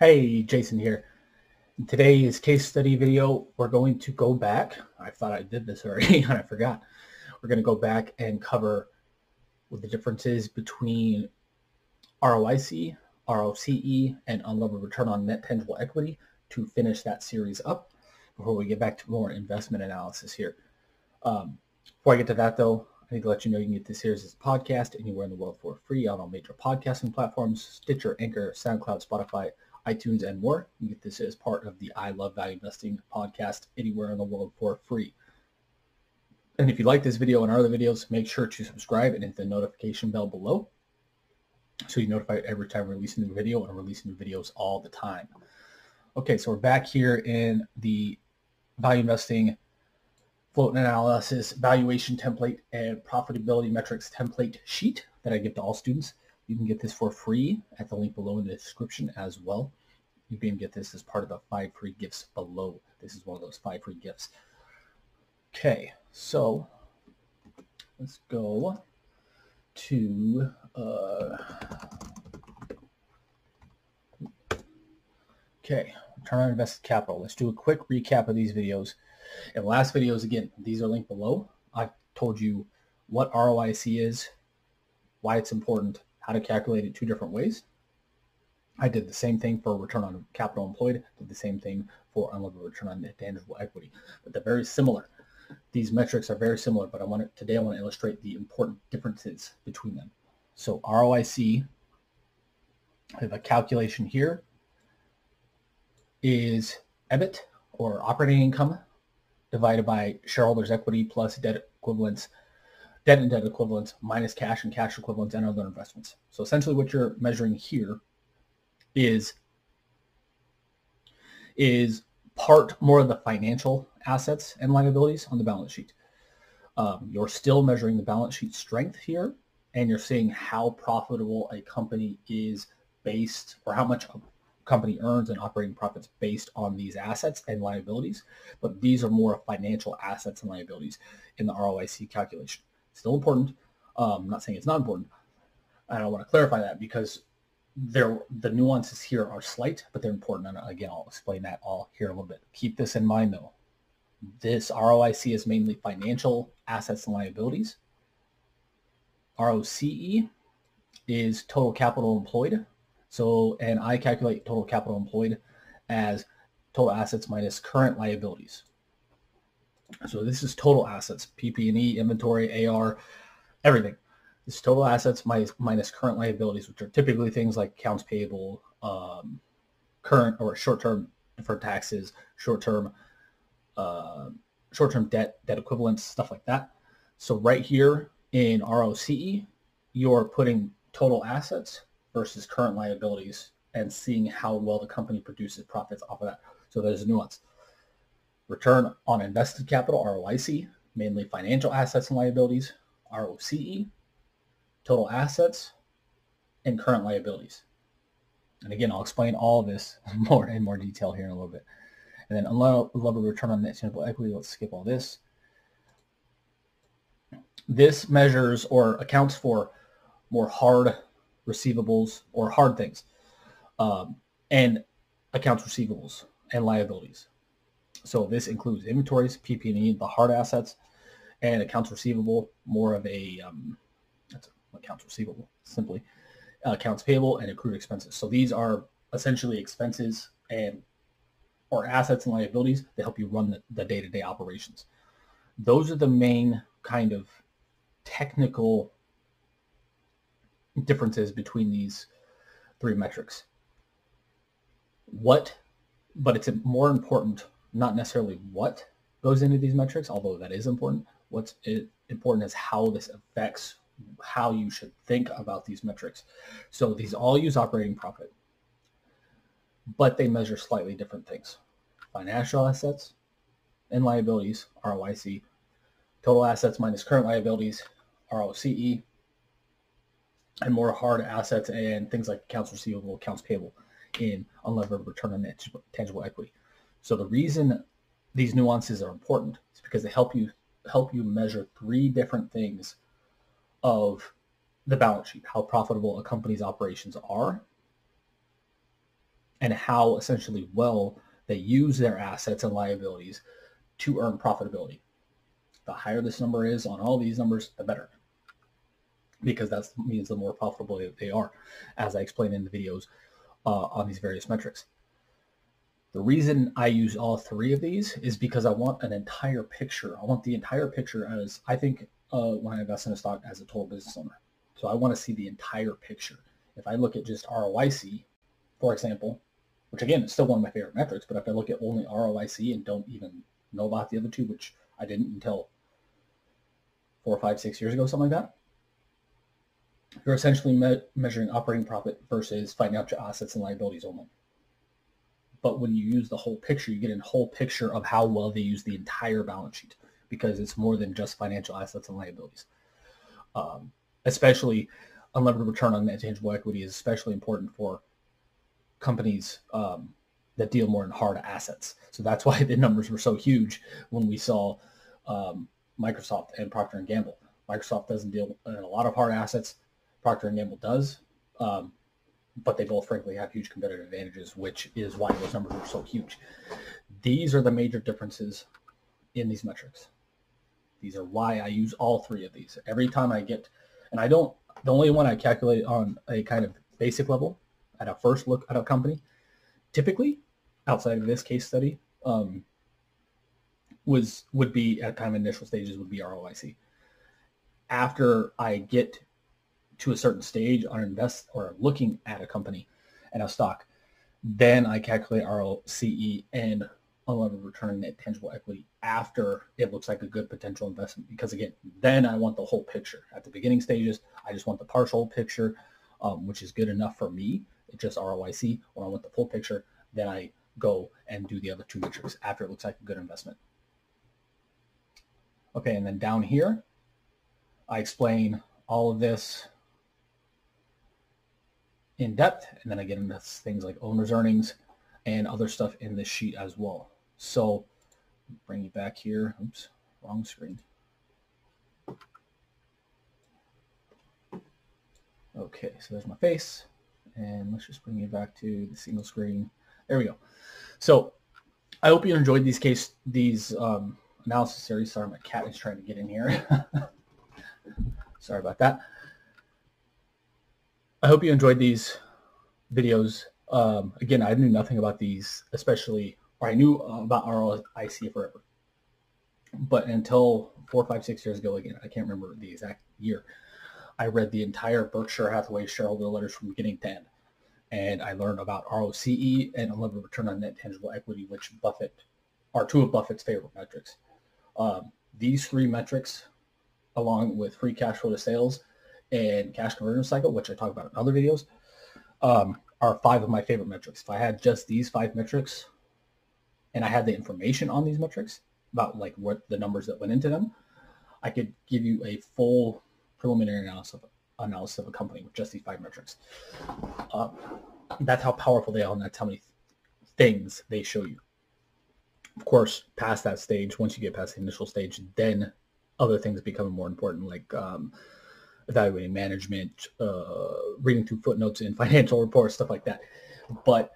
Hey, Jason here. In today's case study video, we're going to go back. I thought I did this already and I forgot. We're going to go back and cover what the difference is between ROIC, ROCE, and unlevered return on net tangible equity to finish that series up before we get back to more investment analysis here. Um, before I get to that though, I need to let you know you can get this series as a podcast anywhere in the world for free on all major podcasting platforms, Stitcher, Anchor, SoundCloud, Spotify, iTunes, and more. You get this as part of the I Love Value Investing podcast anywhere in the world for free. And if you like this video and our other videos, make sure to subscribe and hit the notification bell below so you're notified every time we release a new video and I'm releasing new videos all the time. Okay, so we're back here in the value investing float analysis, valuation template, and profitability metrics template sheet that I give to all students. You can get this for free at the link below in the description as well. You can get this as part of the five free gifts below. This is one of those five free gifts. Okay, so let's go to uh, okay return on invested capital. Let's do a quick recap of these videos. and last videos, again, these are linked below. I told you what ROIC is, why it's important, how to calculate it two different ways. I did the same thing for return on capital employed, did the same thing for unlevered return on tangible equity. But they're very similar. These metrics are very similar, but I want to, today I want to illustrate the important differences between them. So ROIC, I have a calculation here, is EBIT or operating income divided by shareholders equity plus debt equivalents, debt and debt equivalents minus cash and cash equivalents and other investments. So essentially what you're measuring here is is part more of the financial assets and liabilities on the balance sheet. Um, you're still measuring the balance sheet strength here, and you're seeing how profitable a company is based, or how much a company earns and operating profits based on these assets and liabilities. But these are more financial assets and liabilities in the ROIC calculation. Still important. Um, I'm not saying it's not important. And I want to clarify that because there the nuances here are slight, but they're important. And again, I'll explain that all here a little bit. Keep this in mind though. This ROIC is mainly financial assets and liabilities. ROCE is total capital employed. So, and I calculate total capital employed as total assets minus current liabilities. So this is total assets, PP&E, inventory, AR, everything. This is total assets minus, minus current liabilities, which are typically things like accounts payable, um, current or short-term deferred taxes, short-term uh, short-term debt, debt equivalents, stuff like that. So right here in ROCE, you're putting total assets versus current liabilities and seeing how well the company produces profits off of that. So there's a nuance. Return on invested capital, ROIC, mainly financial assets and liabilities, ROCE, total assets, and current liabilities. And again, I'll explain all this more in more detail here in a little bit. And then unlevered return on net tangible equity, let's skip all this. This measures or accounts for more hard receivables or hard things um, and accounts receivables and liabilities. So this includes inventories, PP&E, the hard assets, and accounts receivable, more of a um, that's accounts receivable, simply uh, accounts payable and accrued expenses. So these are essentially expenses and or assets and liabilities that help you run the, the day-to-day operations. Those are the main kind of technical differences between these three metrics. What, but it's more important, not necessarily what goes into these metrics, although that is important. What's important is how this affects how you should think about these metrics. So these all use operating profit, but they measure slightly different things. Financial assets and liabilities, ROIC, total assets minus current liabilities, ROCE, and more hard assets and things like accounts receivable, accounts payable in unlevered return on tangible equity. So the reason these nuances are important is because they help you help you measure three different things of the balance sheet, how profitable a company's operations are, and how essentially well they use their assets and liabilities to earn profitability. The higher this number is on all these numbers, the better. Because that means the more profitable they are, as I explained in the videos uh, on these various metrics. The reason I use all three of these is because I want an entire picture. I want the entire picture as I think uh, when I invest in a stock as a total business owner. So I want to see the entire picture. If I look at just ROIC, for example, which again is still one of my favorite metrics, but if I look at only ROIC and don't even know about the other two, which I didn't until four, five, six years ago, something like that, you're essentially me- measuring operating profit versus financial assets and liabilities only. But when you use the whole picture, you get a whole picture of how well they use the entire balance sheet because it's more than just financial assets and liabilities. Um, especially unlevered return on net tangible equity is especially important for companies um, that deal more in hard assets. So that's why the numbers were so huge when we saw um, Microsoft and Procter and Gamble. Microsoft doesn't deal in a lot of hard assets. Procter and Gamble does, um, but they both frankly have huge competitive advantages, which is why those numbers are so huge. These are the major differences in these metrics. These are why I use all three of these. Every time I get, and I don't, the only one I calculate on a kind of basic level at a first look at a company, typically outside of this case study, um, was would be at kind of initial stages would be ROIC. After I get to a certain stage on invest or looking at a company and a stock, then I calculate ROCE and unlevered return on net tangible equity after it looks like a good potential investment. Because again, then I want the whole picture. At the beginning stages, I just want the partial picture, um, which is good enough for me. It's just ROIC. When I want the full picture, then I go and do the other two metrics after it looks like a good investment. Okay, and then down here, I explain all of this in depth, and then get into things like owner's earnings and other stuff in this sheet as well. So bring you back here. Oops, wrong screen. Okay, so there's my face. And let's just bring you back to the single screen. There we go. So I hope you enjoyed these case these um, analysis series. Sorry, my cat is trying to get in here. Sorry about that. I hope you enjoyed these videos. Um, again, I knew nothing about these, especially, or I knew about ROIC forever. But until four, five, six years ago, again, I can't remember the exact year, I read the entire Berkshire Hathaway shareholder letters from beginning to end. And I learned about ROCE and unlevered return on net tangible equity, which Buffett are two of Buffett's favorite metrics. Um, these three metrics, along with free cash flow to sales and cash conversion cycle, which I talk about in other videos, um, are five of my favorite metrics. If I had just these five metrics and I had the information on these metrics about like what the numbers that went into them, I could give you a full preliminary analysis of, analysis of a company with just these five metrics. Uh, that's how powerful they are and that's how many things they show you. Of course, past that stage, once you get past the initial stage, then other things become more important, like um, evaluating management, uh, reading through footnotes in financial reports, stuff like that. But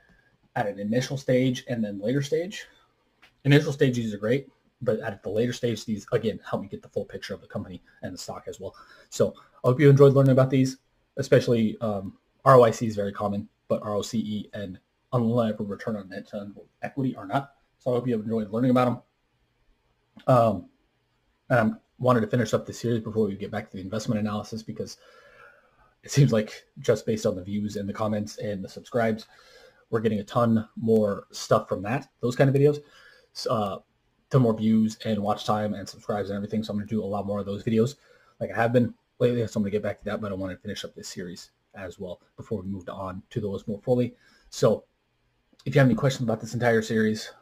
at an initial stage and then later stage, initial stages are great, but at the later stage, these again help me get the full picture of the company and the stock as well. So I hope you enjoyed learning about these, especially um, ROIC is very common, but ROCE and unlevered return on net equity are not. So I hope you have enjoyed learning about them. Um, and I wanted to finish up the series before we get back to the investment analysis because it seems like just based on the views and the comments and the subscribes, we're getting a ton more stuff from that, those kind of videos. Uh, ton more views and watch time and subscribes and everything. So I'm going to do a lot more of those videos like I have been lately. So I'm going to get back to that, but I want to finish up this series as well before we move on to those more fully. So if you have any questions about this entire series,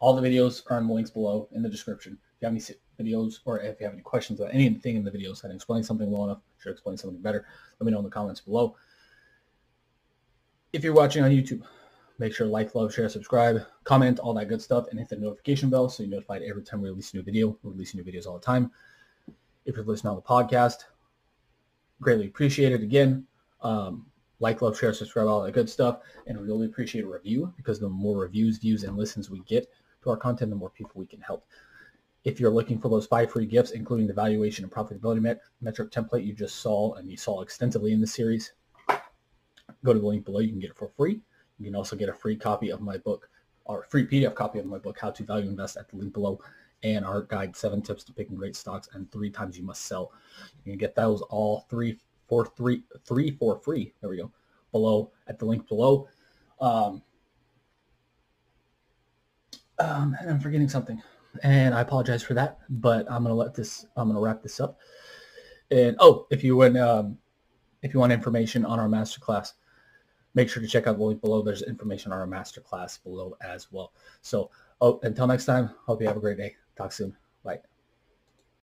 all the videos are in the links below in the description. If you have any videos or if you have any questions about anything in the videos, I can explain something well enough, should explain something better, let me know in the comments below. If you're watching on YouTube, make sure to like, love, share, subscribe, comment, all that good stuff, and hit the notification bell so you're notified every time we release a new video. We're releasing new videos all the time. If you're listening on the podcast, greatly appreciate it. Again, um, like, love, share, subscribe, all that good stuff. And we really appreciate a review because the more reviews, views, and listens we get to our content, the more people we can help. If you're looking for those five free gifts, including the valuation and profitability met- metric template you just saw and you saw extensively in the series, go to the link below. You can get it for free. You can also get a free copy of my book or free PDF copy of my book, How to Value Invest at the link below and our guide, seven tips to picking great stocks and three times you must sell. You can get those all three for three, three for free. There we go. Below at the link below. Um, um, and I'm forgetting something and I apologize for that, but I'm to let this, I'm to wrap this up. And oh, if you want, um, if you want information on our masterclass, make sure to check out the link below. There's information on our masterclass below as well. So, oh, until next time, hope you have a great day. Talk soon. Bye.